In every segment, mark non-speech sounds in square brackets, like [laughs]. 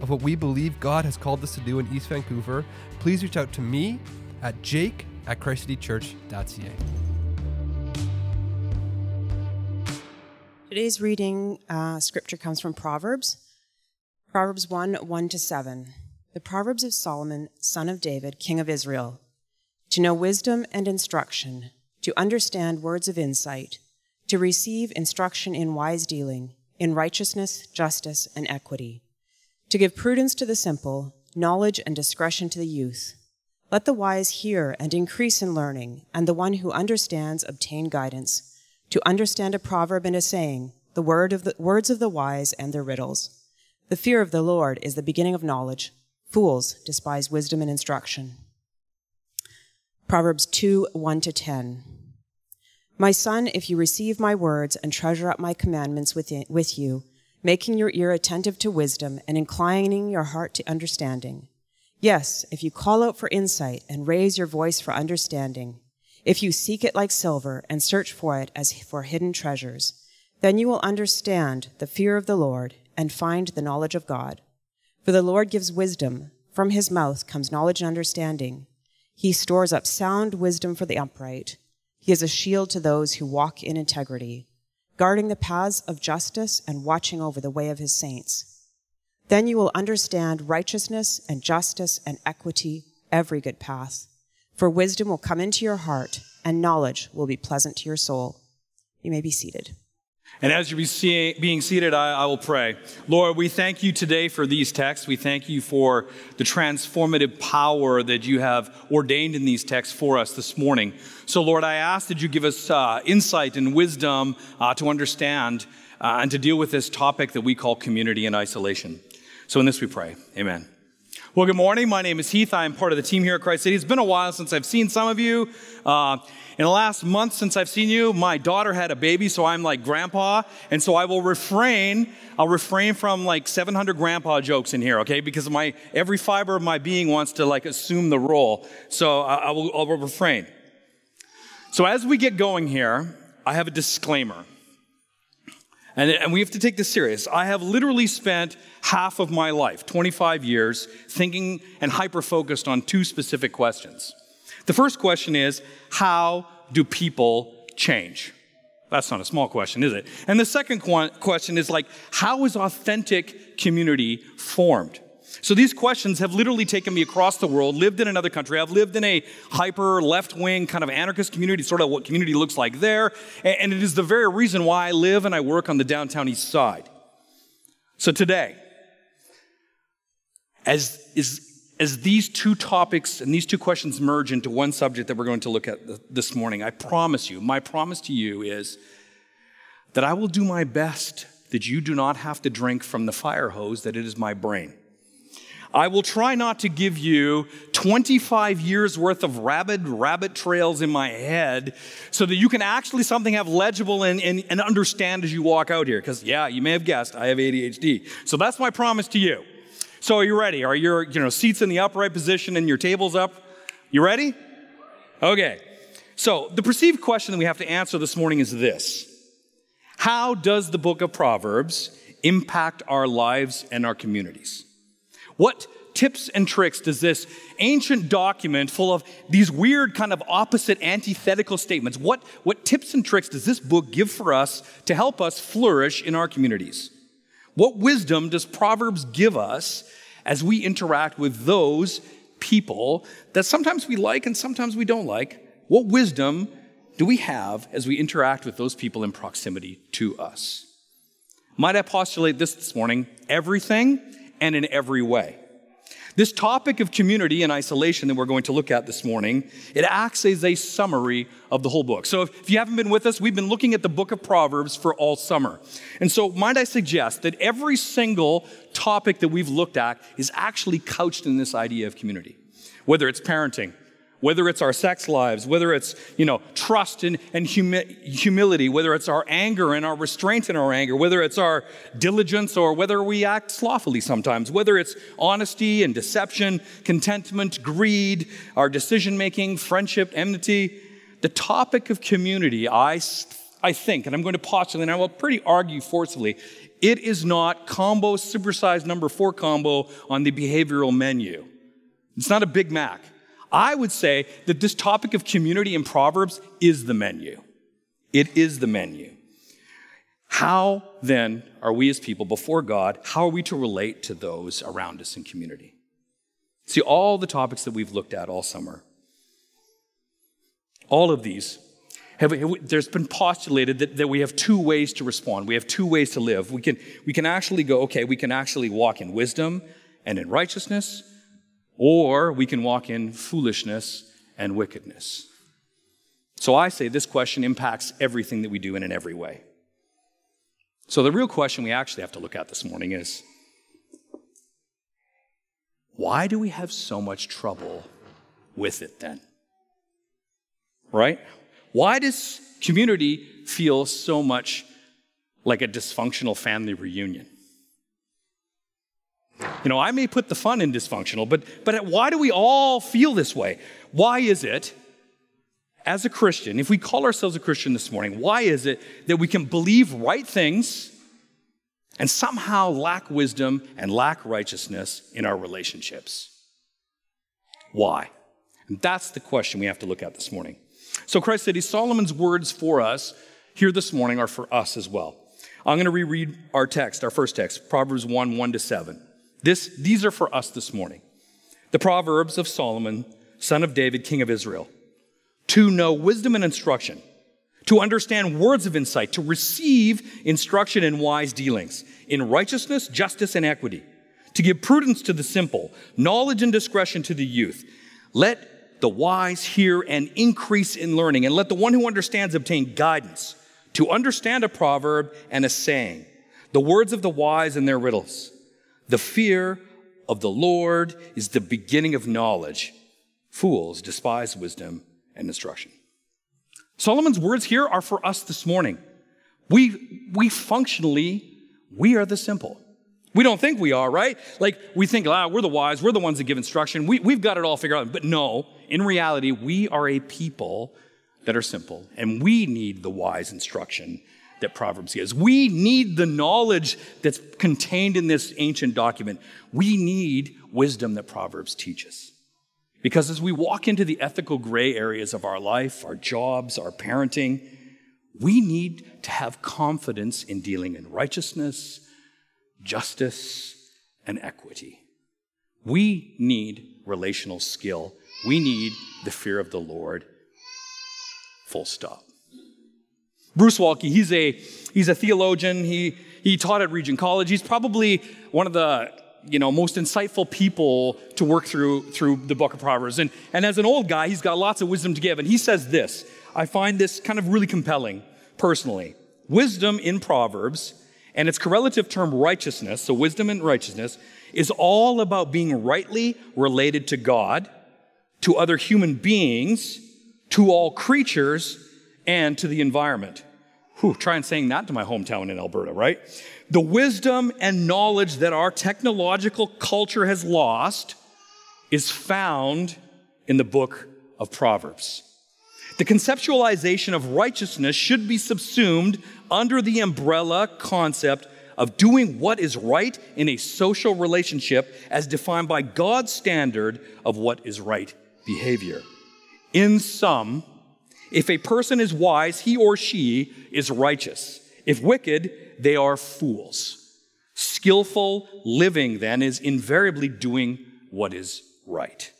of what we believe God has called us to do in East Vancouver, please reach out to me at jake at christcitychurch.ca. Today's reading uh, scripture comes from Proverbs, Proverbs 1 1 to 7. The Proverbs of Solomon, son of David, king of Israel. To know wisdom and instruction, to understand words of insight, to receive instruction in wise dealing, in righteousness, justice, and equity to give prudence to the simple, knowledge and discretion to the youth. Let the wise hear and increase in learning, and the one who understands obtain guidance. To understand a proverb and a saying, the, word of the words of the wise and their riddles. The fear of the Lord is the beginning of knowledge. Fools despise wisdom and instruction. Proverbs 2 1 to 10. My son, if you receive my words and treasure up my commandments within, with you, making your ear attentive to wisdom and inclining your heart to understanding. Yes, if you call out for insight and raise your voice for understanding, if you seek it like silver and search for it as for hidden treasures, then you will understand the fear of the Lord and find the knowledge of God. For the Lord gives wisdom. From his mouth comes knowledge and understanding. He stores up sound wisdom for the upright. He is a shield to those who walk in integrity guarding the paths of justice and watching over the way of his saints. Then you will understand righteousness and justice and equity, every good path. For wisdom will come into your heart, and knowledge will be pleasant to your soul. You may be seated. And as you're being seated, I, I, will pray. Lord, we thank you today for these texts. We thank you for the transformative power that you have ordained in these texts for us this morning. So, Lord, I ask that you give us uh, insight and wisdom uh, to understand uh, and to deal with this topic that we call community and isolation. So, in this we pray. Amen. Well, good morning. My name is Heath. I'm part of the team here at Christ City. It's been a while since I've seen some of you. In the last month since I've seen you, my daughter had a baby, so I'm like grandpa, and so I will refrain. I'll refrain from like 700 grandpa jokes in here, okay? Because my every fiber of my being wants to like assume the role, so I, I will I'll refrain. So as we get going here, I have a disclaimer. And, and we have to take this serious. I have literally spent half of my life, 25 years, thinking and hyper focused on two specific questions. The first question is how do people change? That's not a small question, is it? And the second question is like, how is authentic community formed? So these questions have literally taken me across the world, lived in another country. I've lived in a hyper left wing kind of anarchist community, sort of what community looks like there. And it is the very reason why I live and I work on the downtown east side. So today, as is as these two topics and these two questions merge into one subject that we're going to look at this morning, I promise you, my promise to you is that I will do my best that you do not have to drink from the fire hose that it is my brain. I will try not to give you 25 years worth of rabid rabbit trails in my head so that you can actually something have legible and, and, and understand as you walk out here. Because, yeah, you may have guessed, I have ADHD. So that's my promise to you. So are you ready? Are your you know, seats in the upright position and your tables up? You ready? Okay. So the perceived question that we have to answer this morning is this How does the book of Proverbs impact our lives and our communities? What tips and tricks does this ancient document full of these weird kind of opposite antithetical statements what, what tips and tricks does this book give for us to help us flourish in our communities what wisdom does proverbs give us as we interact with those people that sometimes we like and sometimes we don't like what wisdom do we have as we interact with those people in proximity to us might i postulate this this morning everything and in every way. This topic of community and isolation that we're going to look at this morning, it acts as a summary of the whole book. So if you haven't been with us, we've been looking at the book of Proverbs for all summer. And so might I suggest that every single topic that we've looked at is actually couched in this idea of community. Whether it's parenting, whether it's our sex lives, whether it's, you know, trust and, and humi- humility, whether it's our anger and our restraint in our anger, whether it's our diligence or whether we act slothfully sometimes, whether it's honesty and deception, contentment, greed, our decision making, friendship, enmity. The topic of community, I, I think, and I'm going to postulate, and I will pretty argue forcefully, it is not combo, supersized number four combo on the behavioral menu. It's not a Big Mac. I would say that this topic of community in Proverbs is the menu. It is the menu. How then are we as people before God, how are we to relate to those around us in community? See, all the topics that we've looked at all summer, all of these, have, there's been postulated that, that we have two ways to respond. We have two ways to live. We can, we can actually go, okay, we can actually walk in wisdom and in righteousness, or we can walk in foolishness and wickedness. So I say this question impacts everything that we do and in every way. So the real question we actually have to look at this morning is why do we have so much trouble with it then? Right? Why does community feel so much like a dysfunctional family reunion? You know, I may put the fun in dysfunctional, but, but why do we all feel this way? Why is it, as a Christian, if we call ourselves a Christian this morning, why is it that we can believe right things and somehow lack wisdom and lack righteousness in our relationships? Why? And that's the question we have to look at this morning. So, Christ City, Solomon's words for us here this morning are for us as well. I'm going to reread our text, our first text, Proverbs 1 1 to 7. This, these are for us this morning. The Proverbs of Solomon, son of David, king of Israel. To know wisdom and instruction, to understand words of insight, to receive instruction in wise dealings, in righteousness, justice, and equity, to give prudence to the simple, knowledge and discretion to the youth. Let the wise hear and increase in learning, and let the one who understands obtain guidance, to understand a proverb and a saying, the words of the wise and their riddles the fear of the Lord is the beginning of knowledge. Fools despise wisdom and instruction. Solomon's words here are for us this morning. We, we functionally, we are the simple. We don't think we are, right? Like we think, ah, we're the wise, we're the ones that give instruction, we, we've got it all figured out. But no, in reality, we are a people that are simple, and we need the wise instruction that Proverbs gives. We need the knowledge that's contained in this ancient document. We need wisdom that Proverbs teaches. Because as we walk into the ethical gray areas of our life, our jobs, our parenting, we need to have confidence in dealing in righteousness, justice, and equity. We need relational skill. We need the fear of the Lord. Full stop. Bruce Waltke, he's a, he's a theologian. He, he taught at Regent College. He's probably one of the you know, most insightful people to work through through the book of Proverbs. And, and as an old guy, he's got lots of wisdom to give. And he says this I find this kind of really compelling personally. Wisdom in Proverbs and its correlative term righteousness, so wisdom and righteousness, is all about being rightly related to God, to other human beings, to all creatures, and to the environment. Whew, try and saying that to my hometown in Alberta, right? The wisdom and knowledge that our technological culture has lost is found in the book of Proverbs. The conceptualization of righteousness should be subsumed under the umbrella concept of doing what is right in a social relationship as defined by God's standard of what is right behavior. In sum, if a person is wise, he or she is righteous. If wicked, they are fools. Skillful living, then, is invariably doing what is right.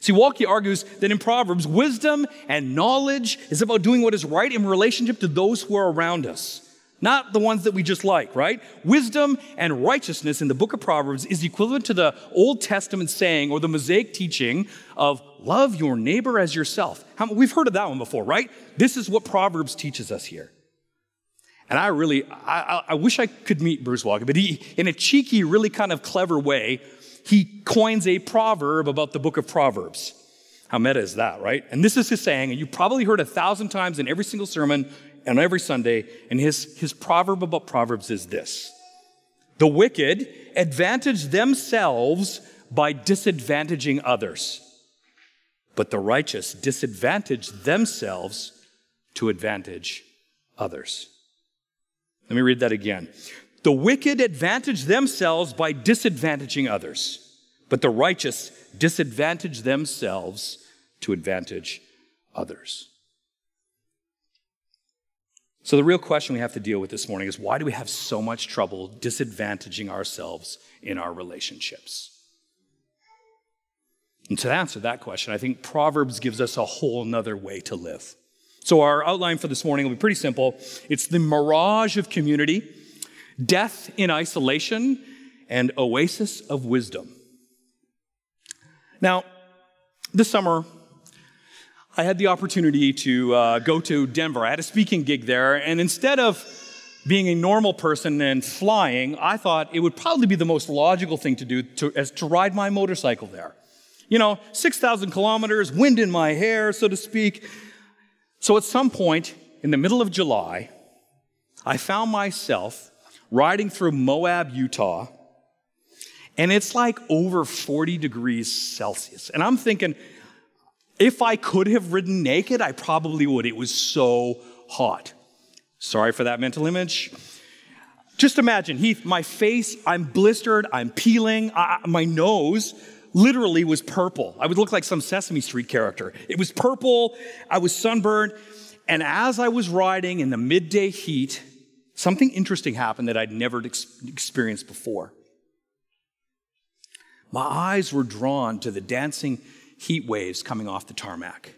See, Waltke argues that in Proverbs, wisdom and knowledge is about doing what is right in relationship to those who are around us, not the ones that we just like, right? Wisdom and righteousness in the book of Proverbs is equivalent to the Old Testament saying or the Mosaic teaching of love your neighbor as yourself. We've heard of that one before, right? This is what Proverbs teaches us here. And I really, I, I wish I could meet Bruce Waltke, but he, in a cheeky, really kind of clever way, he coins a proverb about the book of Proverbs. How meta is that, right? And this is his saying, and you've probably heard a thousand times in every single sermon and every Sunday. And his, his proverb about Proverbs is this The wicked advantage themselves by disadvantaging others, but the righteous disadvantage themselves to advantage others. Let me read that again. The wicked advantage themselves by disadvantaging others, but the righteous disadvantage themselves to advantage others. So, the real question we have to deal with this morning is why do we have so much trouble disadvantaging ourselves in our relationships? And to answer that question, I think Proverbs gives us a whole nother way to live. So, our outline for this morning will be pretty simple it's the mirage of community, death in isolation, and oasis of wisdom. Now, this summer, I had the opportunity to uh, go to Denver. I had a speaking gig there, and instead of being a normal person and flying, I thought it would probably be the most logical thing to do to, as to ride my motorcycle there. You know, 6,000 kilometers, wind in my hair, so to speak. So at some point in the middle of July, I found myself riding through Moab, Utah, and it's like over 40 degrees Celsius. And I'm thinking, if I could have ridden naked, I probably would. It was so hot. Sorry for that mental image. Just imagine, Heath, my face, I'm blistered, I'm peeling, I, my nose literally was purple. I would look like some Sesame Street character. It was purple, I was sunburned, and as I was riding in the midday heat, something interesting happened that I'd never ex- experienced before. My eyes were drawn to the dancing heat waves coming off the tarmac.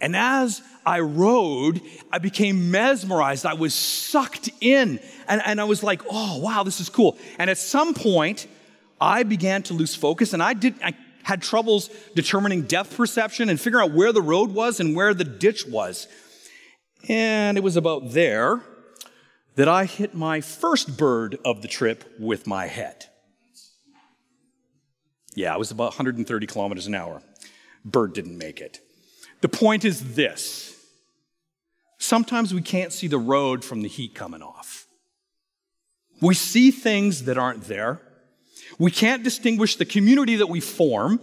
And as I rode, I became mesmerized. I was sucked in. And, and I was like, oh, wow, this is cool. And at some point, I began to lose focus and I did I had troubles determining depth perception and figuring out where the road was and where the ditch was. And it was about there that I hit my first bird of the trip with my head. Yeah, it was about 130 kilometers an hour. Bird didn't make it. The point is this sometimes we can't see the road from the heat coming off. We see things that aren't there. We can't distinguish the community that we form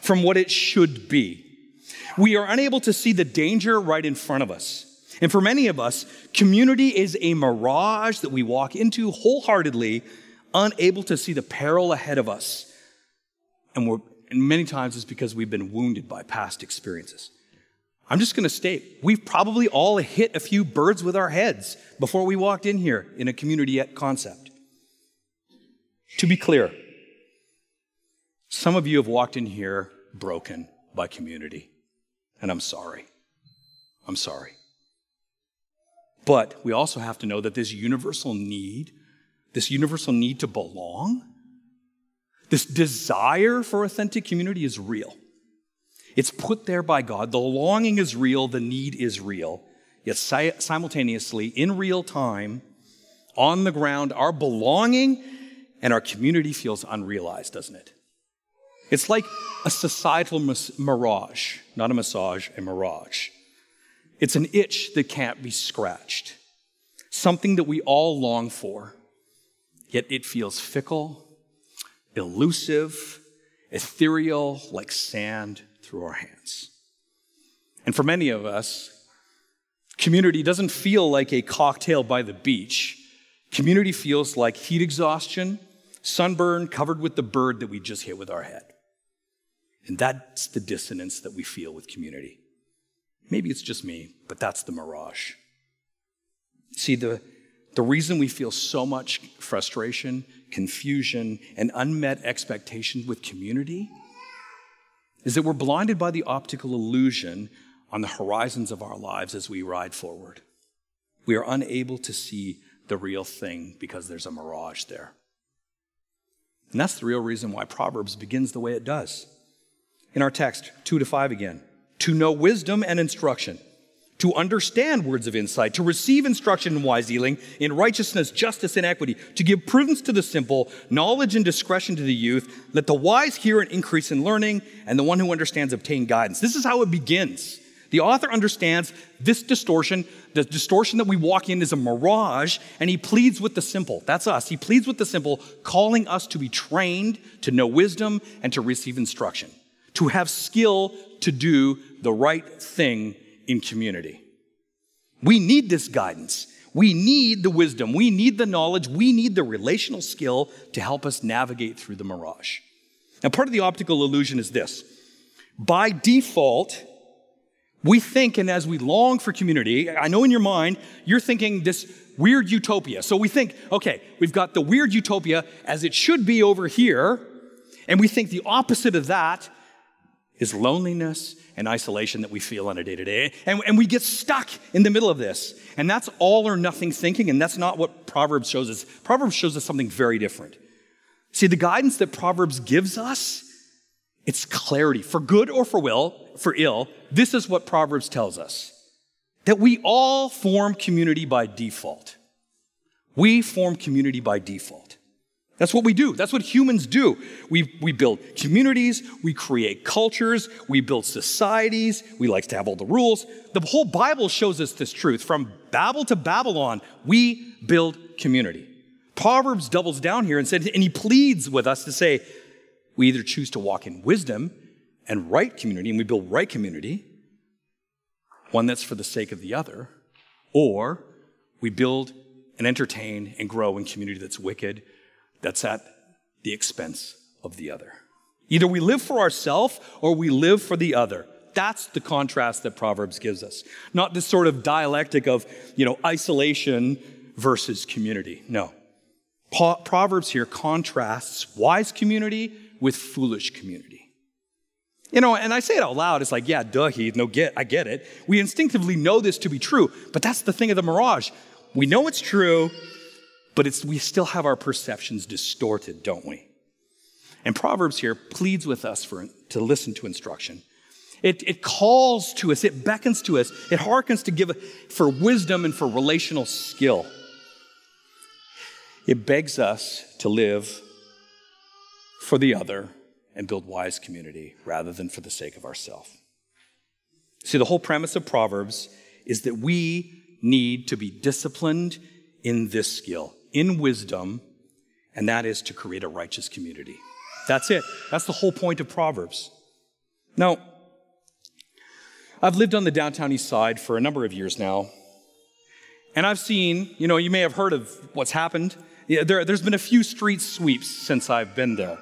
from what it should be. We are unable to see the danger right in front of us. And for many of us, community is a mirage that we walk into wholeheartedly, unable to see the peril ahead of us. And, we're, and many times it's because we've been wounded by past experiences. I'm just going to state we've probably all hit a few birds with our heads before we walked in here in a community concept. To be clear, some of you have walked in here broken by community, and I'm sorry. I'm sorry. But we also have to know that this universal need, this universal need to belong, this desire for authentic community is real. It's put there by God. The longing is real, the need is real. Yet simultaneously, in real time, on the ground, our belonging and our community feels unrealized, doesn't it? It's like a societal mirage, not a massage, a mirage. It's an itch that can't be scratched, something that we all long for, yet it feels fickle, elusive, ethereal, like sand through our hands. And for many of us, community doesn't feel like a cocktail by the beach. Community feels like heat exhaustion sunburn, covered with the bird that we just hit with our head. And that's the dissonance that we feel with community. Maybe it's just me, but that's the mirage. See, the, the reason we feel so much frustration, confusion, and unmet expectations with community is that we're blinded by the optical illusion on the horizons of our lives as we ride forward. We are unable to see the real thing because there's a mirage there. And that's the real reason why Proverbs begins the way it does. In our text, 2 to 5 again, to know wisdom and instruction, to understand words of insight, to receive instruction in wise dealing, in righteousness, justice, and equity, to give prudence to the simple, knowledge and discretion to the youth. Let the wise hear and increase in learning, and the one who understands obtain guidance. This is how it begins. The author understands this distortion, the distortion that we walk in is a mirage, and he pleads with the simple. That's us. He pleads with the simple, calling us to be trained to know wisdom and to receive instruction, to have skill to do the right thing in community. We need this guidance. We need the wisdom. We need the knowledge. We need the relational skill to help us navigate through the mirage. Now, part of the optical illusion is this by default, we think, and as we long for community, I know in your mind, you're thinking this weird utopia. So we think, okay, we've got the weird utopia as it should be over here, and we think the opposite of that is loneliness and isolation that we feel on a day to day. And we get stuck in the middle of this. And that's all or nothing thinking, and that's not what Proverbs shows us. Proverbs shows us something very different. See, the guidance that Proverbs gives us, it's clarity, for good or for will, for ill, this is what Proverbs tells us that we all form community by default. We form community by default. That's what we do. That's what humans do. We, we build communities, we create cultures, we build societies, we like to have all the rules. The whole Bible shows us this truth. From Babel to Babylon, we build community. Proverbs doubles down here and says, and he pleads with us to say, we either choose to walk in wisdom and right community, and we build right community, one that's for the sake of the other, or we build and entertain and grow in community that's wicked, that's at the expense of the other. Either we live for ourselves or we live for the other. That's the contrast that Proverbs gives us. Not this sort of dialectic of, you know, isolation versus community. No. Proverbs here contrasts wise community with foolish community. You know, and I say it out loud. It's like, yeah, duh, Heath. No, get, I get it. We instinctively know this to be true, but that's the thing of the mirage. We know it's true, but it's, we still have our perceptions distorted, don't we? And Proverbs here pleads with us for, to listen to instruction. It, it calls to us, it beckons to us, it hearkens to give for wisdom and for relational skill. It begs us to live for the other and build wise community rather than for the sake of ourselves. See, the whole premise of Proverbs is that we need to be disciplined in this skill, in wisdom, and that is to create a righteous community. That's it. That's the whole point of Proverbs. Now, I've lived on the downtown east side for a number of years now, and I've seen, you know, you may have heard of what's happened. There, has been a few street sweeps since I've been there.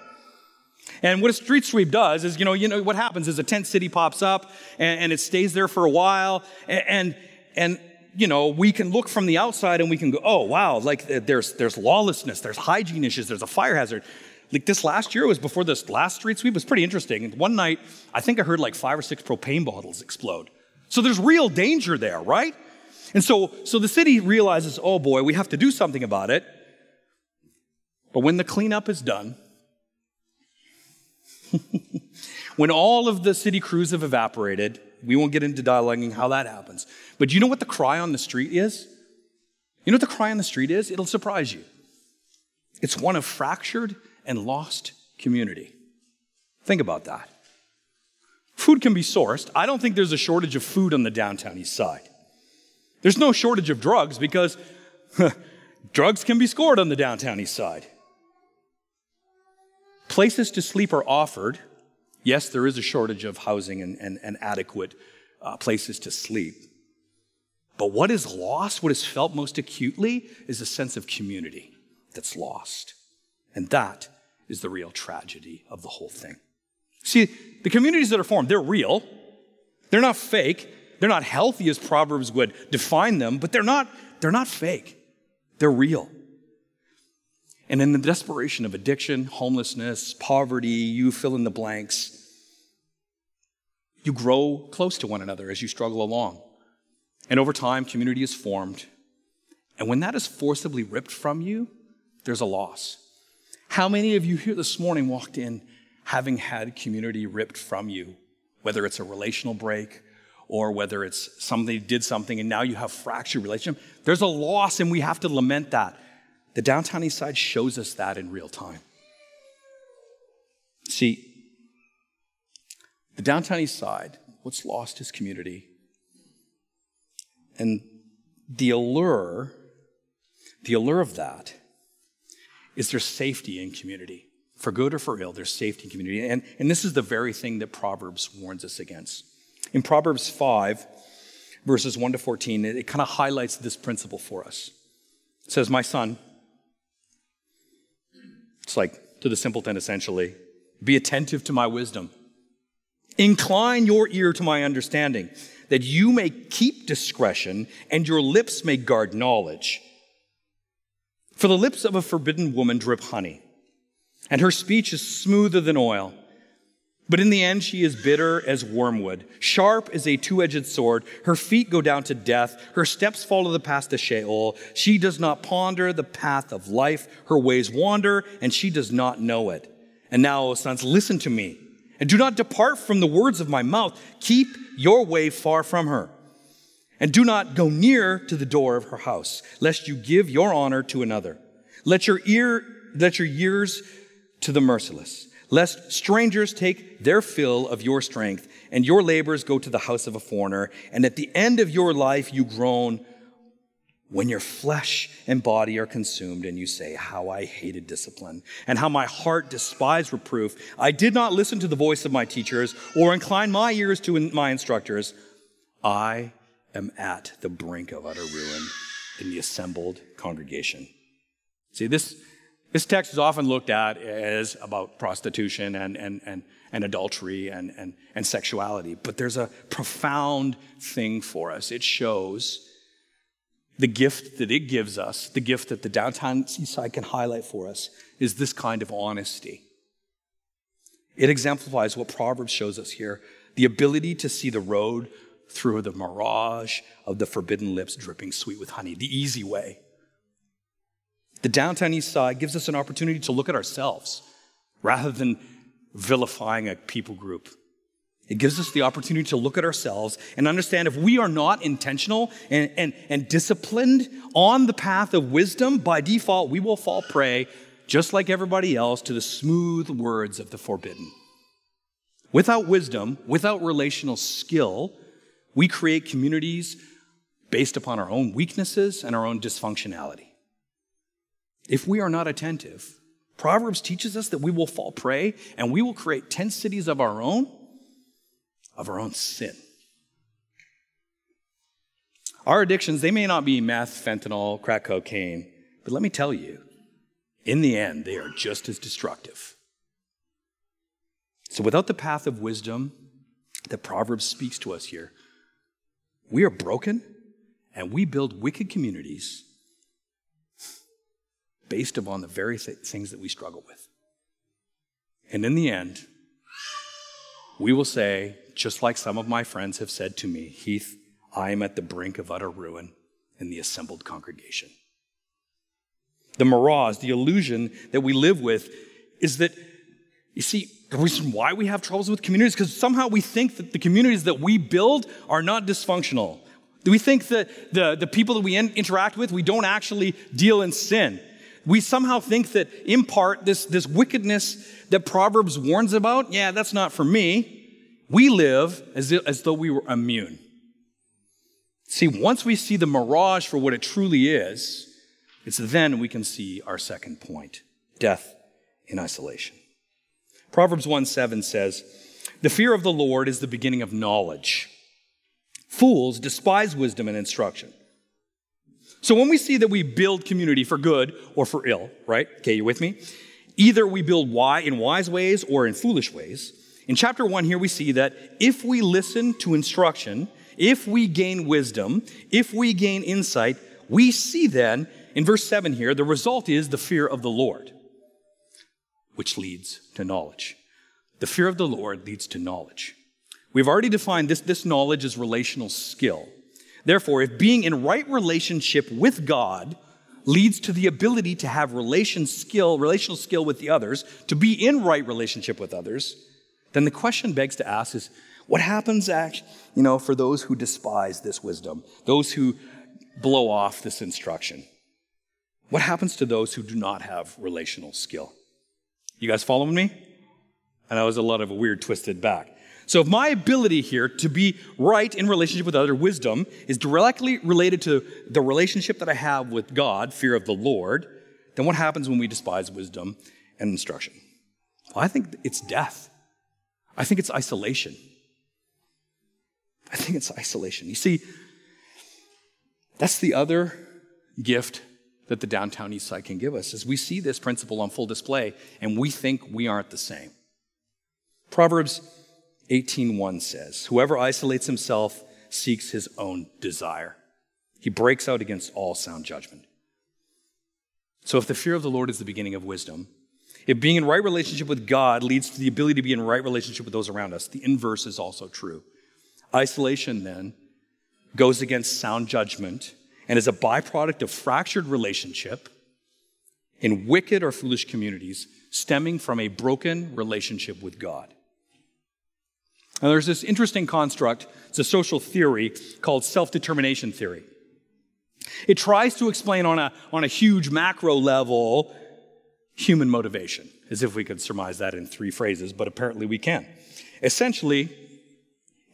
And what a street sweep does is, you know, you know what happens is a tent city pops up and, and it stays there for a while, and, and you know, we can look from the outside and we can go, oh wow, like uh, there's there's lawlessness, there's hygiene issues, there's a fire hazard. Like this last year was before this last street sweep was pretty interesting. One night, I think I heard like five or six propane bottles explode. So there's real danger there, right? And so so the city realizes, oh boy, we have to do something about it. But when the cleanup is done, [laughs] when all of the city crews have evaporated, we won't get into dialoguing how that happens. But you know what the cry on the street is? You know what the cry on the street is? It'll surprise you. It's one of fractured and lost community. Think about that. Food can be sourced. I don't think there's a shortage of food on the downtown east side. There's no shortage of drugs because [laughs] drugs can be scored on the downtown east side. Places to sleep are offered. Yes, there is a shortage of housing and, and, and adequate uh, places to sleep. But what is lost, what is felt most acutely, is a sense of community that's lost. And that is the real tragedy of the whole thing. See, the communities that are formed, they're real. They're not fake. They're not healthy as Proverbs would define them, but they're not, they're not fake. They're real. And in the desperation of addiction, homelessness, poverty, you fill in the blanks, you grow close to one another as you struggle along. And over time, community is formed, And when that is forcibly ripped from you, there's a loss. How many of you here this morning walked in having had community ripped from you, whether it's a relational break or whether it's somebody did something and now you have fractured relationship? There's a loss and we have to lament that. The downtown east side shows us that in real time. See, the downtown east side, what's lost is community. And the allure, the allure of that is there's safety in community. For good or for ill, there's safety in community. And, and this is the very thing that Proverbs warns us against. In Proverbs 5, verses 1 to 14, it, it kind of highlights this principle for us. It says, My son, it's like to the simpleton essentially, be attentive to my wisdom. Incline your ear to my understanding, that you may keep discretion and your lips may guard knowledge. For the lips of a forbidden woman drip honey, and her speech is smoother than oil. But in the end, she is bitter as wormwood, sharp as a two edged sword. Her feet go down to death. Her steps follow the path to Sheol. She does not ponder the path of life. Her ways wander, and she does not know it. And now, O sons, listen to me, and do not depart from the words of my mouth. Keep your way far from her. And do not go near to the door of her house, lest you give your honor to another. Let your ear, let your ears to the merciless lest strangers take their fill of your strength and your labors go to the house of a foreigner, and at the end of your life you groan when your flesh and body are consumed and you say, How I hated discipline and how my heart despised reproof. I did not listen to the voice of my teachers or incline my ears to my instructors. I am at the brink of utter ruin in the assembled congregation. See, this this text is often looked at as about prostitution and, and, and, and adultery and, and, and sexuality, but there's a profound thing for us. It shows the gift that it gives us, the gift that the downtown east side can highlight for us, is this kind of honesty. It exemplifies what Proverbs shows us here the ability to see the road through the mirage of the forbidden lips dripping sweet with honey, the easy way. The downtown east side gives us an opportunity to look at ourselves rather than vilifying a people group. It gives us the opportunity to look at ourselves and understand if we are not intentional and, and, and disciplined on the path of wisdom, by default, we will fall prey, just like everybody else, to the smooth words of the forbidden. Without wisdom, without relational skill, we create communities based upon our own weaknesses and our own dysfunctionality if we are not attentive. Proverbs teaches us that we will fall prey and we will create 10 cities of our own, of our own sin. Our addictions, they may not be meth, fentanyl, crack cocaine, but let me tell you, in the end, they are just as destructive. So, without the path of wisdom that Proverbs speaks to us here, we are broken and we build wicked communities based upon the very th- things that we struggle with. And in the end, we will say, just like some of my friends have said to me, Heath, I am at the brink of utter ruin in the assembled congregation. The mirage, the illusion that we live with is that, you see, the reason why we have troubles with communities because somehow we think that the communities that we build are not dysfunctional. We think that the, the people that we in, interact with, we don't actually deal in sin we somehow think that in part this, this wickedness that Proverbs warns about, yeah, that's not for me. We live as, if, as though we were immune. See, once we see the mirage for what it truly is, it's then we can see our second point death in isolation. Proverbs 1 7 says, The fear of the Lord is the beginning of knowledge. Fools despise wisdom and instruction. So when we see that we build community for good or for ill, right? Okay, you with me? Either we build why in wise ways or in foolish ways. In chapter one here, we see that if we listen to instruction, if we gain wisdom, if we gain insight, we see then in verse seven here, the result is the fear of the Lord, which leads to knowledge. The fear of the Lord leads to knowledge. We've already defined this, this knowledge as relational skill Therefore, if being in right relationship with God leads to the ability to have relation skill, relational skill with the others, to be in right relationship with others, then the question begs to ask is what happens you know, for those who despise this wisdom, those who blow off this instruction? What happens to those who do not have relational skill? You guys following me? And that was a lot of a weird twisted back. So if my ability here to be right in relationship with other wisdom is directly related to the relationship that I have with God, fear of the Lord, then what happens when we despise wisdom and instruction? Well, I think it's death. I think it's isolation. I think it's isolation. You see, that's the other gift that the downtown east side can give us is we see this principle on full display and we think we aren't the same. Proverbs 18:1 says, "Whoever isolates himself seeks his own desire. He breaks out against all sound judgment." So if the fear of the Lord is the beginning of wisdom, if being in right relationship with God leads to the ability to be in right relationship with those around us, the inverse is also true. Isolation then goes against sound judgment and is a byproduct of fractured relationship in wicked or foolish communities stemming from a broken relationship with God. Now, there's this interesting construct, it's a social theory called self determination theory. It tries to explain on a, on a huge macro level human motivation, as if we could surmise that in three phrases, but apparently we can. Essentially,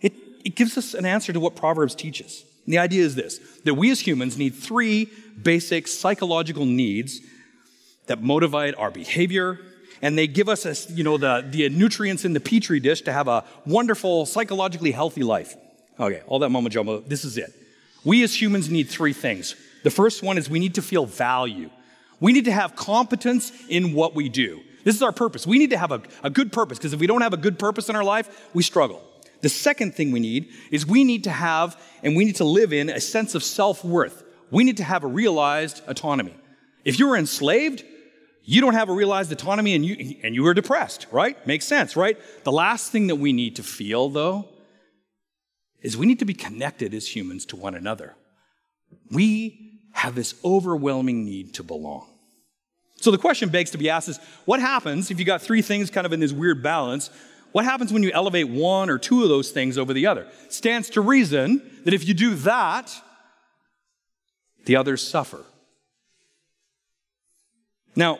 it, it gives us an answer to what Proverbs teaches. And the idea is this that we as humans need three basic psychological needs that motivate our behavior, and they give us a, you know, the, the nutrients in the petri dish to have a wonderful, psychologically healthy life. Okay, all that mumbo jumbo, this is it. We as humans need three things. The first one is we need to feel value. We need to have competence in what we do. This is our purpose. We need to have a, a good purpose because if we don't have a good purpose in our life, we struggle. The second thing we need is we need to have and we need to live in a sense of self worth. We need to have a realized autonomy. If you're enslaved, you don't have a realized autonomy and you, and you are depressed, right? Makes sense, right? The last thing that we need to feel, though, is we need to be connected as humans to one another. We have this overwhelming need to belong. So the question begs to be asked is what happens if you got three things kind of in this weird balance? What happens when you elevate one or two of those things over the other? Stands to reason that if you do that, the others suffer. Now,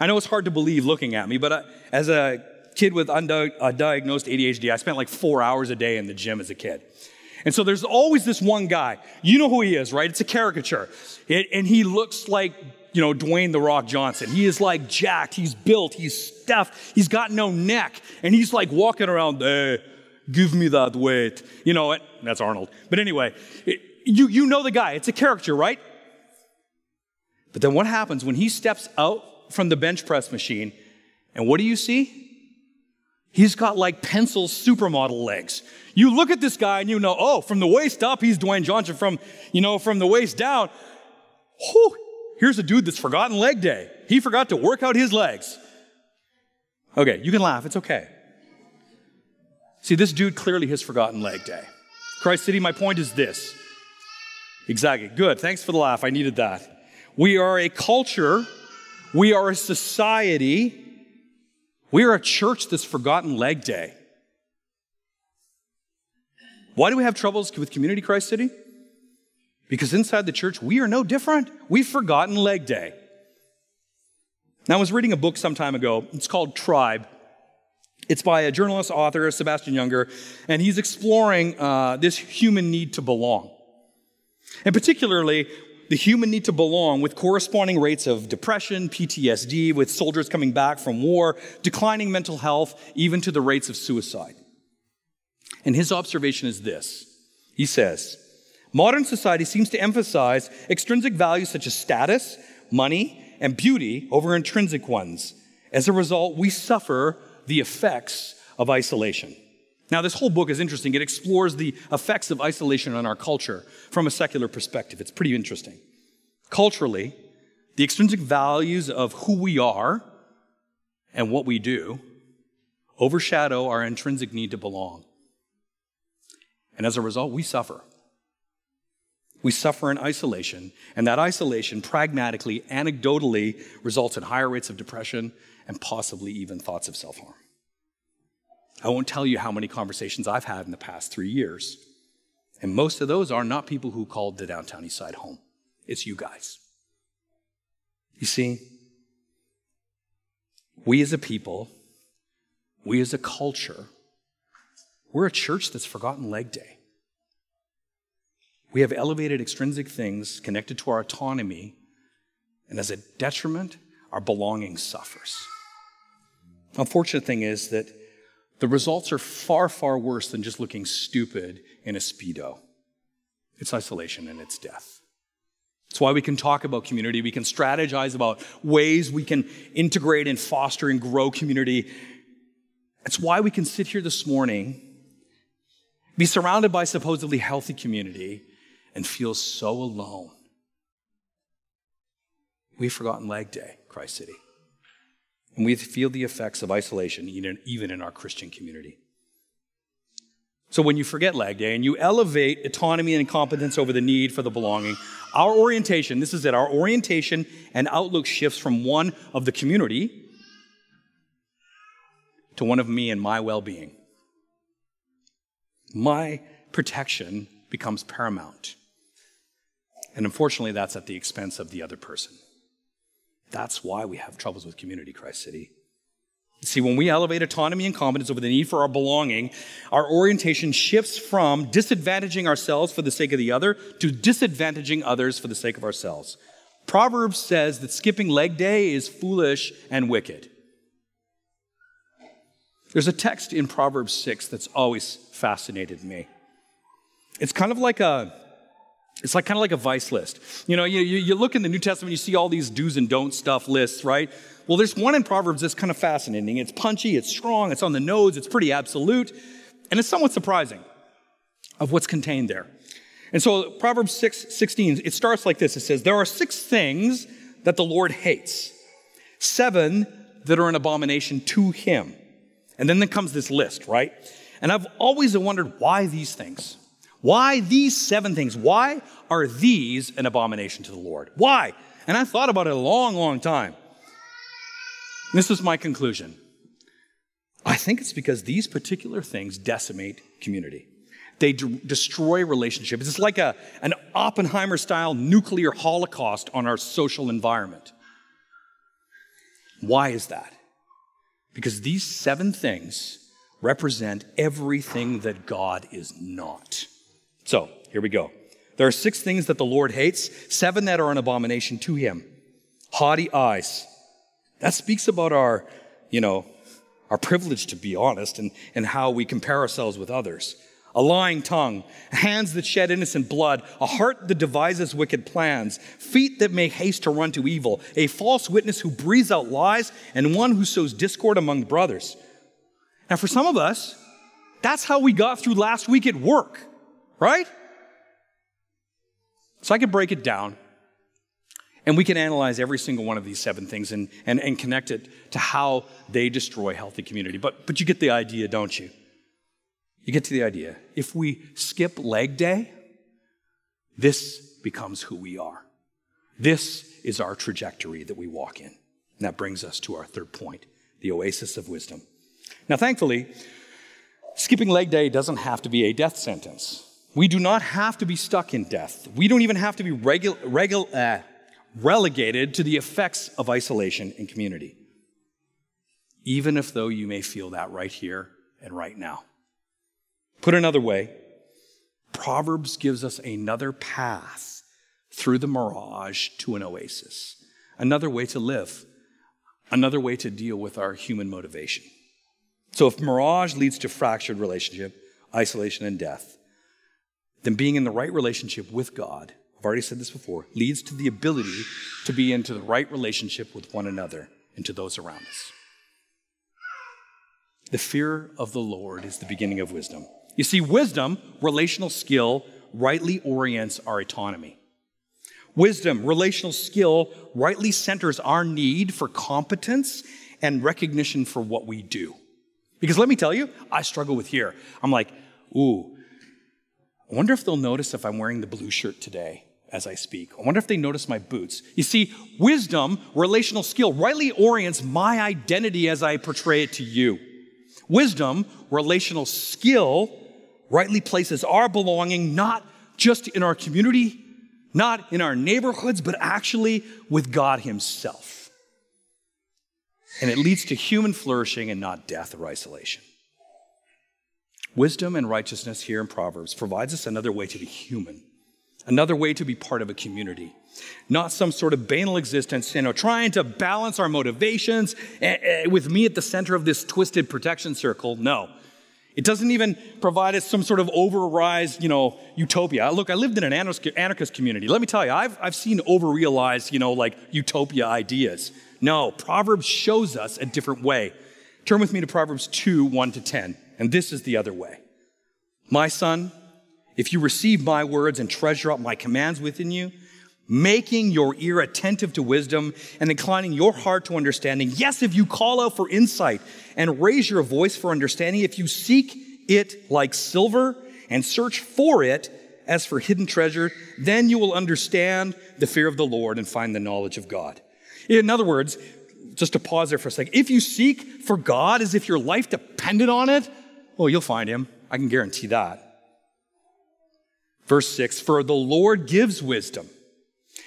I know it's hard to believe looking at me, but I, as a kid with undiagnosed uh, ADHD, I spent like four hours a day in the gym as a kid. And so there's always this one guy. You know who he is, right? It's a caricature. It, and he looks like, you know, Dwayne The Rock Johnson. He is like jacked. He's built. He's stuffed. He's got no neck. And he's like walking around, hey, give me that weight. You know what? That's Arnold. But anyway, it, you, you know the guy. It's a caricature, right? But then what happens when he steps out from the bench press machine, and what do you see? He's got like pencil supermodel legs. You look at this guy and you know, oh, from the waist up, he's Dwayne Johnson. From, you know, from the waist down, whew, here's a dude that's forgotten leg day. He forgot to work out his legs. Okay, you can laugh, it's okay. See, this dude clearly has forgotten leg day. Christ City, my point is this. Exactly. Good. Thanks for the laugh. I needed that. We are a culture we are a society. We are a church that's forgotten leg day. Why do we have troubles with Community Christ City? Because inside the church, we are no different. We've forgotten leg day. Now, I was reading a book some time ago. It's called Tribe. It's by a journalist, author, Sebastian Junger, and he's exploring uh, this human need to belong. And particularly, the human need to belong with corresponding rates of depression, PTSD, with soldiers coming back from war, declining mental health, even to the rates of suicide. And his observation is this he says, Modern society seems to emphasize extrinsic values such as status, money, and beauty over intrinsic ones. As a result, we suffer the effects of isolation. Now, this whole book is interesting. It explores the effects of isolation on our culture from a secular perspective. It's pretty interesting. Culturally, the extrinsic values of who we are and what we do overshadow our intrinsic need to belong. And as a result, we suffer. We suffer in isolation, and that isolation pragmatically, anecdotally, results in higher rates of depression and possibly even thoughts of self harm. I won't tell you how many conversations I've had in the past three years, and most of those are not people who called the downtown east side home. It's you guys. You see, we as a people, we as a culture, we're a church that's forgotten leg day. We have elevated extrinsic things connected to our autonomy, and as a detriment, our belonging suffers. The unfortunate thing is that the results are far, far worse than just looking stupid in a Speedo. It's isolation and it's death. That's why we can talk about community. We can strategize about ways we can integrate and foster and grow community. That's why we can sit here this morning, be surrounded by supposedly healthy community, and feel so alone. We've forgotten Leg Day, Christ City. And we feel the effects of isolation even in our Christian community. So when you forget leg Day and you elevate autonomy and competence over the need for the belonging, our orientation, this is it, our orientation and outlook shifts from one of the community to one of me and my well being. My protection becomes paramount. And unfortunately, that's at the expense of the other person. That's why we have troubles with community, Christ City. See, when we elevate autonomy and competence over the need for our belonging, our orientation shifts from disadvantaging ourselves for the sake of the other to disadvantaging others for the sake of ourselves. Proverbs says that skipping leg day is foolish and wicked. There's a text in Proverbs 6 that's always fascinated me. It's kind of like a it's like kind of like a vice list. You know, you, you look in the New Testament, you see all these do's and don'ts stuff lists, right? Well, there's one in Proverbs that's kind of fascinating. It's punchy, it's strong, it's on the nose, it's pretty absolute, and it's somewhat surprising of what's contained there. And so Proverbs 6, 16, it starts like this. It says, There are six things that the Lord hates, seven that are an abomination to him. And then there comes this list, right? And I've always wondered why these things. Why these seven things? Why are these an abomination to the Lord? Why? And I thought about it a long, long time. This is my conclusion. I think it's because these particular things decimate community. They d- destroy relationships. It's like a, an Oppenheimer style nuclear holocaust on our social environment. Why is that? Because these seven things represent everything that God is not. So, here we go. There are six things that the Lord hates, seven that are an abomination to him. Haughty eyes. That speaks about our, you know, our privilege to be honest and, and how we compare ourselves with others. A lying tongue, hands that shed innocent blood, a heart that devises wicked plans, feet that make haste to run to evil, a false witness who breathes out lies, and one who sows discord among brothers. Now, for some of us, that's how we got through last week at work right? So I could break it down and we can analyze every single one of these seven things and, and, and connect it to how they destroy healthy community. But, but you get the idea, don't you? You get to the idea. If we skip leg day, this becomes who we are. This is our trajectory that we walk in. And that brings us to our third point the oasis of wisdom. Now, thankfully, skipping leg day doesn't have to be a death sentence. We do not have to be stuck in death. We don't even have to be regu- regu- uh, relegated to the effects of isolation in community. Even if though you may feel that right here and right now. Put another way, Proverbs gives us another path through the mirage to an oasis, another way to live, another way to deal with our human motivation. So if mirage leads to fractured relationship, isolation, and death, then being in the right relationship with God, I've already said this before, leads to the ability to be into the right relationship with one another and to those around us. The fear of the Lord is the beginning of wisdom. You see, wisdom, relational skill, rightly orients our autonomy. Wisdom, relational skill, rightly centers our need for competence and recognition for what we do. Because let me tell you, I struggle with here. I'm like, ooh, I wonder if they'll notice if I'm wearing the blue shirt today as I speak. I wonder if they notice my boots. You see, wisdom, relational skill, rightly orients my identity as I portray it to you. Wisdom, relational skill, rightly places our belonging not just in our community, not in our neighborhoods, but actually with God Himself. And it leads to human flourishing and not death or isolation. Wisdom and righteousness here in Proverbs provides us another way to be human, another way to be part of a community, not some sort of banal existence, you know, trying to balance our motivations eh, eh, with me at the center of this twisted protection circle. No. It doesn't even provide us some sort of overrise, you know, utopia. Look, I lived in an anarchist community. Let me tell you, I've, I've seen overrealized, you know, like utopia ideas. No, Proverbs shows us a different way. Turn with me to Proverbs 2 1 to 10. And this is the other way. My son, if you receive my words and treasure up my commands within you, making your ear attentive to wisdom and inclining your heart to understanding. Yes, if you call out for insight and raise your voice for understanding, if you seek it like silver and search for it as for hidden treasure, then you will understand the fear of the Lord and find the knowledge of God. In other words, just to pause there for a second, if you seek for God as if your life depended on it, Oh, you'll find him. I can guarantee that. Verse 6 For the Lord gives wisdom.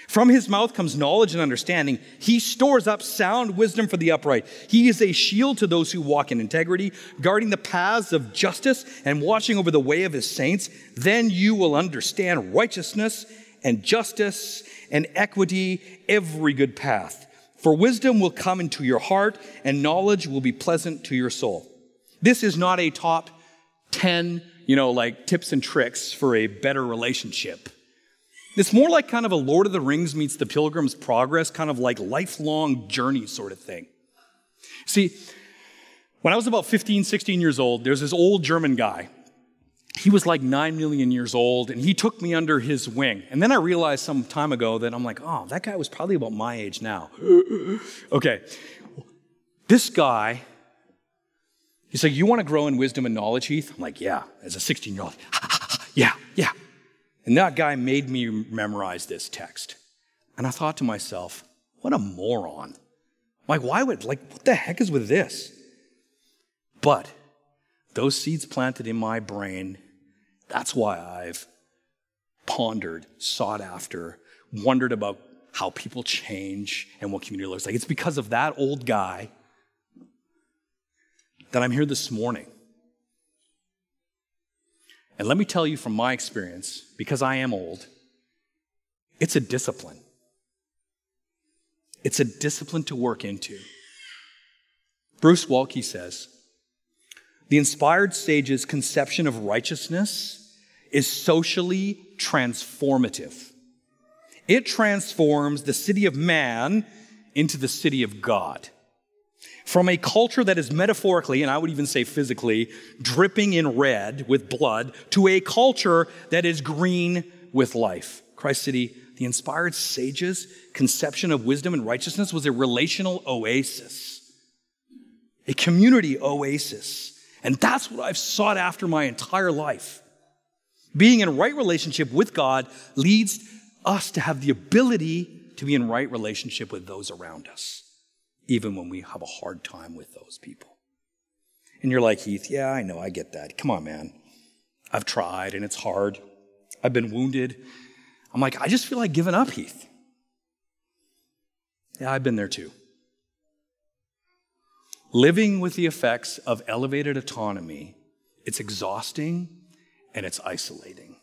From his mouth comes knowledge and understanding. He stores up sound wisdom for the upright. He is a shield to those who walk in integrity, guarding the paths of justice and watching over the way of his saints. Then you will understand righteousness and justice and equity, every good path. For wisdom will come into your heart, and knowledge will be pleasant to your soul. This is not a top 10, you know, like tips and tricks for a better relationship. It's more like kind of a Lord of the Rings meets the Pilgrim's Progress, kind of like lifelong journey sort of thing. See, when I was about 15, 16 years old, there's this old German guy. He was like 9 million years old, and he took me under his wing. And then I realized some time ago that I'm like, oh, that guy was probably about my age now. [laughs] okay. This guy He's like, You want to grow in wisdom and knowledge, Heath? I'm like, Yeah, as a 16 year old. [laughs] yeah, yeah. And that guy made me memorize this text. And I thought to myself, What a moron. Like, why would, like, what the heck is with this? But those seeds planted in my brain, that's why I've pondered, sought after, wondered about how people change and what community looks like. It's because of that old guy that I'm here this morning. And let me tell you from my experience, because I am old, it's a discipline. It's a discipline to work into. Bruce Waltke says the inspired sage's conception of righteousness is socially transformative. It transforms the city of man into the city of God. From a culture that is metaphorically, and I would even say physically, dripping in red with blood, to a culture that is green with life. Christ City, the inspired sages' conception of wisdom and righteousness was a relational oasis, a community oasis. And that's what I've sought after my entire life. Being in right relationship with God leads us to have the ability to be in right relationship with those around us even when we have a hard time with those people. And you're like, Heath, yeah, I know, I get that. Come on, man. I've tried and it's hard. I've been wounded. I'm like, I just feel like giving up, Heath. Yeah, I've been there too. Living with the effects of elevated autonomy, it's exhausting and it's isolating.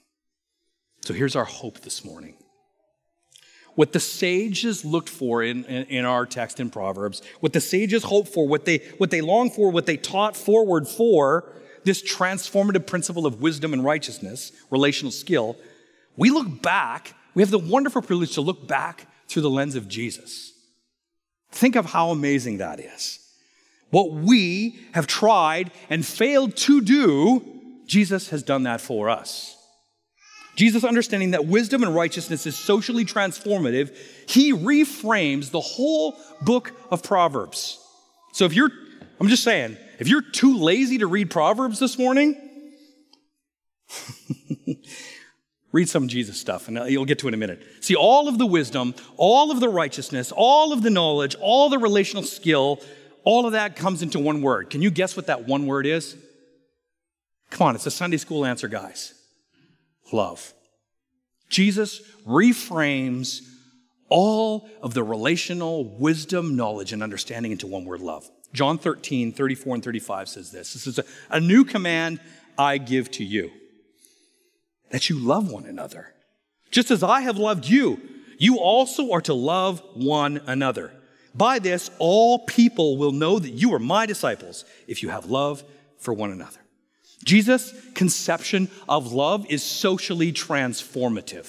So here's our hope this morning what the sages looked for in, in, in, our text in Proverbs, what the sages hoped for, what they, what they longed for, what they taught forward for, this transformative principle of wisdom and righteousness, relational skill, we look back, we have the wonderful privilege to look back through the lens of Jesus. Think of how amazing that is. What we have tried and failed to do, Jesus has done that for us. Jesus, understanding that wisdom and righteousness is socially transformative, he reframes the whole book of Proverbs. So if you're, I'm just saying, if you're too lazy to read Proverbs this morning, [laughs] Read some Jesus stuff, and you'll get to it in a minute. See, all of the wisdom, all of the righteousness, all of the knowledge, all the relational skill, all of that comes into one word. Can you guess what that one word is? Come on, it's a Sunday school answer, guys. Love. Jesus reframes all of the relational wisdom, knowledge, and understanding into one word love. John 13, 34 and 35 says this. This is a, a new command I give to you that you love one another. Just as I have loved you, you also are to love one another. By this, all people will know that you are my disciples if you have love for one another. Jesus' conception of love is socially transformative.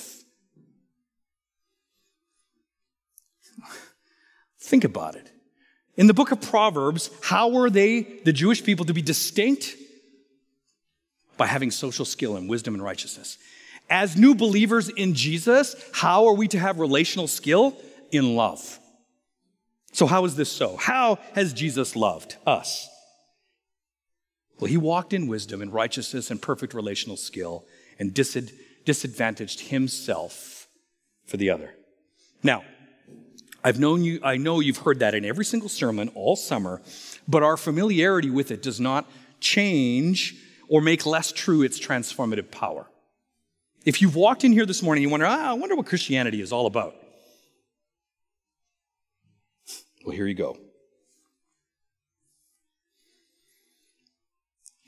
Think about it. In the book of Proverbs, how were they, the Jewish people, to be distinct? By having social skill and wisdom and righteousness. As new believers in Jesus, how are we to have relational skill? In love. So, how is this so? How has Jesus loved us? Well, he walked in wisdom and righteousness and perfect relational skill and disadvantaged himself for the other. Now, I've known you, I know you've heard that in every single sermon all summer, but our familiarity with it does not change or make less true its transformative power. If you've walked in here this morning, you wonder, ah, I wonder what Christianity is all about. Well, here you go.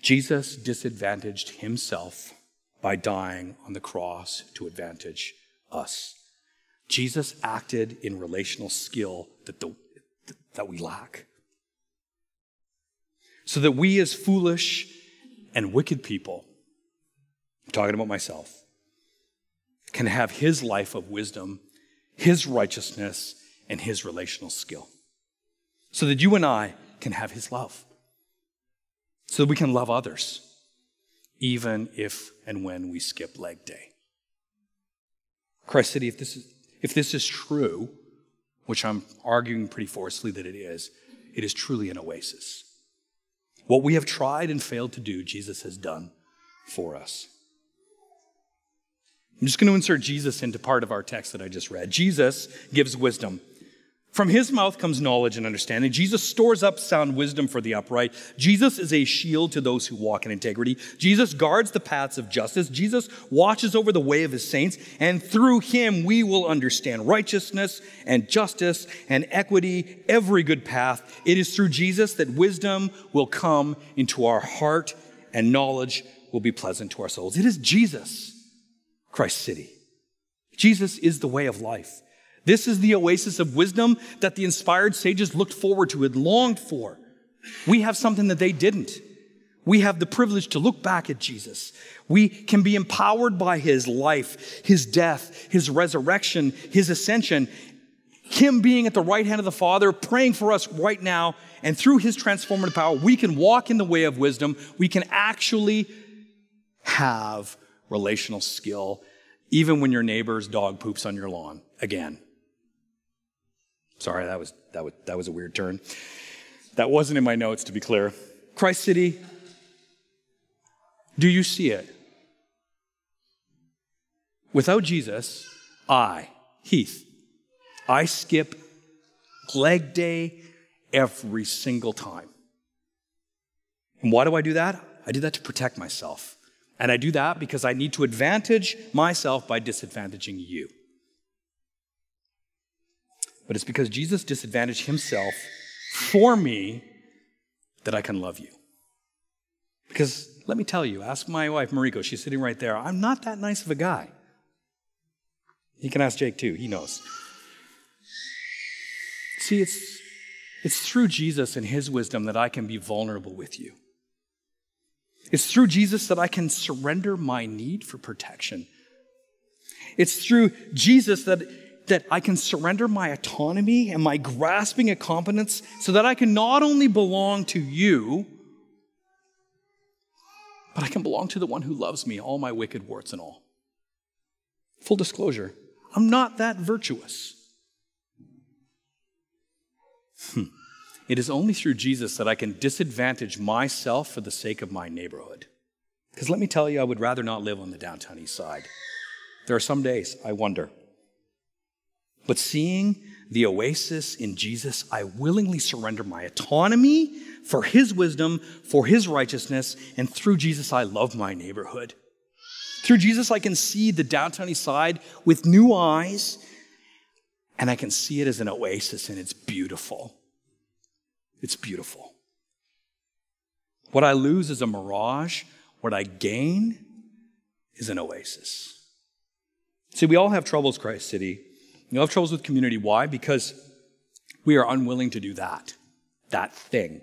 Jesus disadvantaged himself by dying on the cross to advantage us. Jesus acted in relational skill that, the, that we lack. So that we, as foolish and wicked people, I'm talking about myself, can have his life of wisdom, his righteousness, and his relational skill. So that you and I can have his love so that we can love others, even if and when we skip leg day. Christ City, if this is, if this is true, which I'm arguing pretty forcefully that it is, it is truly an oasis. What we have tried and failed to do, Jesus has done for us. I'm just going to insert Jesus into part of our text that I just read. Jesus gives wisdom. From his mouth comes knowledge and understanding. Jesus stores up sound wisdom for the upright. Jesus is a shield to those who walk in integrity. Jesus guards the paths of justice. Jesus watches over the way of his saints. And through him, we will understand righteousness and justice and equity, every good path. It is through Jesus that wisdom will come into our heart and knowledge will be pleasant to our souls. It is Jesus, Christ City. Jesus is the way of life. This is the oasis of wisdom that the inspired sages looked forward to and longed for. We have something that they didn't. We have the privilege to look back at Jesus. We can be empowered by his life, his death, his resurrection, his ascension, him being at the right hand of the Father, praying for us right now. And through his transformative power, we can walk in the way of wisdom. We can actually have relational skill, even when your neighbor's dog poops on your lawn again. Sorry, that was, that was, that was a weird turn. That wasn't in my notes, to be clear. Christ City, do you see it? Without Jesus, I, Heath, I skip leg day every single time. And why do I do that? I do that to protect myself. And I do that because I need to advantage myself by disadvantaging you but it's because Jesus disadvantaged himself for me that I can love you. Because let me tell you, ask my wife, Mariko, she's sitting right there. I'm not that nice of a guy. You can ask Jake too, he knows. See, it's, it's through Jesus and his wisdom that I can be vulnerable with you. It's through Jesus that I can surrender my need for protection. It's through Jesus that that I can surrender my autonomy and my grasping of competence so that I can not only belong to you, but I can belong to the one who loves me, all my wicked warts and all. Full disclosure, I'm not that virtuous. Hmm. It is only through Jesus that I can disadvantage myself for the sake of my neighborhood. Because let me tell you, I would rather not live on the downtown east side. There are some days I wonder. But seeing the oasis in Jesus, I willingly surrender my autonomy for his wisdom, for his righteousness, and through Jesus, I love my neighborhood. Through Jesus, I can see the downtown east side with new eyes, and I can see it as an oasis, and it's beautiful. It's beautiful. What I lose is a mirage, what I gain is an oasis. See, we all have troubles, Christ City. All have troubles with community. Why? Because we are unwilling to do that, that thing.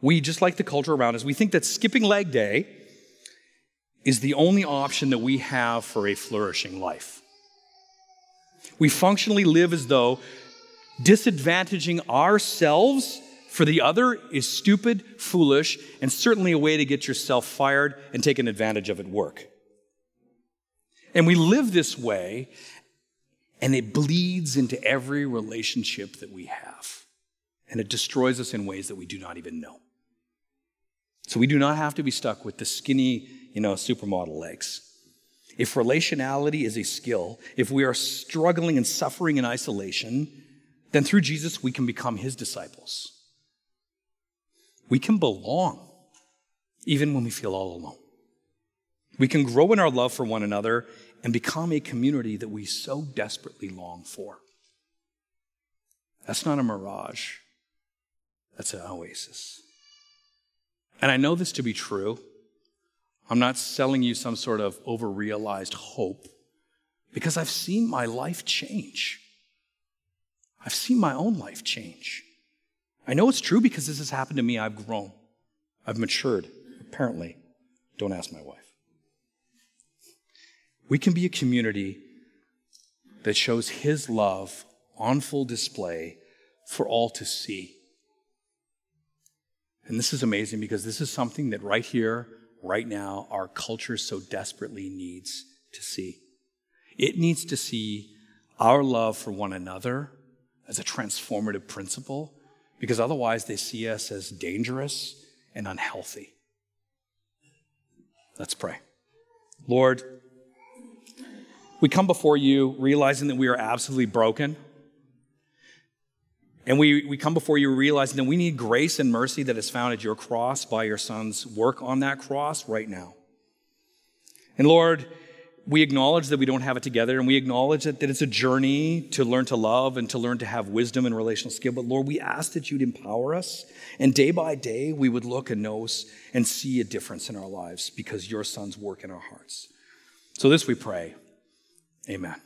We, just like the culture around us, we think that skipping leg day is the only option that we have for a flourishing life. We functionally live as though disadvantaging ourselves for the other is stupid, foolish, and certainly a way to get yourself fired and taken advantage of at work. And we live this way, and it bleeds into every relationship that we have. And it destroys us in ways that we do not even know. So we do not have to be stuck with the skinny, you know, supermodel legs. If relationality is a skill, if we are struggling and suffering in isolation, then through Jesus we can become his disciples. We can belong even when we feel all alone. We can grow in our love for one another and become a community that we so desperately long for. That's not a mirage, that's an oasis. And I know this to be true. I'm not selling you some sort of overrealized hope because I've seen my life change. I've seen my own life change. I know it's true because this has happened to me. I've grown, I've matured, apparently. Don't ask my wife. We can be a community that shows His love on full display for all to see. And this is amazing because this is something that right here, right now, our culture so desperately needs to see. It needs to see our love for one another as a transformative principle because otherwise they see us as dangerous and unhealthy. Let's pray. Lord, we come before you realizing that we are absolutely broken and we, we come before you realizing that we need grace and mercy that is found at your cross by your son's work on that cross right now. And Lord, we acknowledge that we don't have it together, and we acknowledge that, that it's a journey to learn to love and to learn to have wisdom and relational skill. But Lord, we ask that you'd empower us, and day by day we would look and know and see a difference in our lives because your son's work in our hearts. So, this we pray. Amen.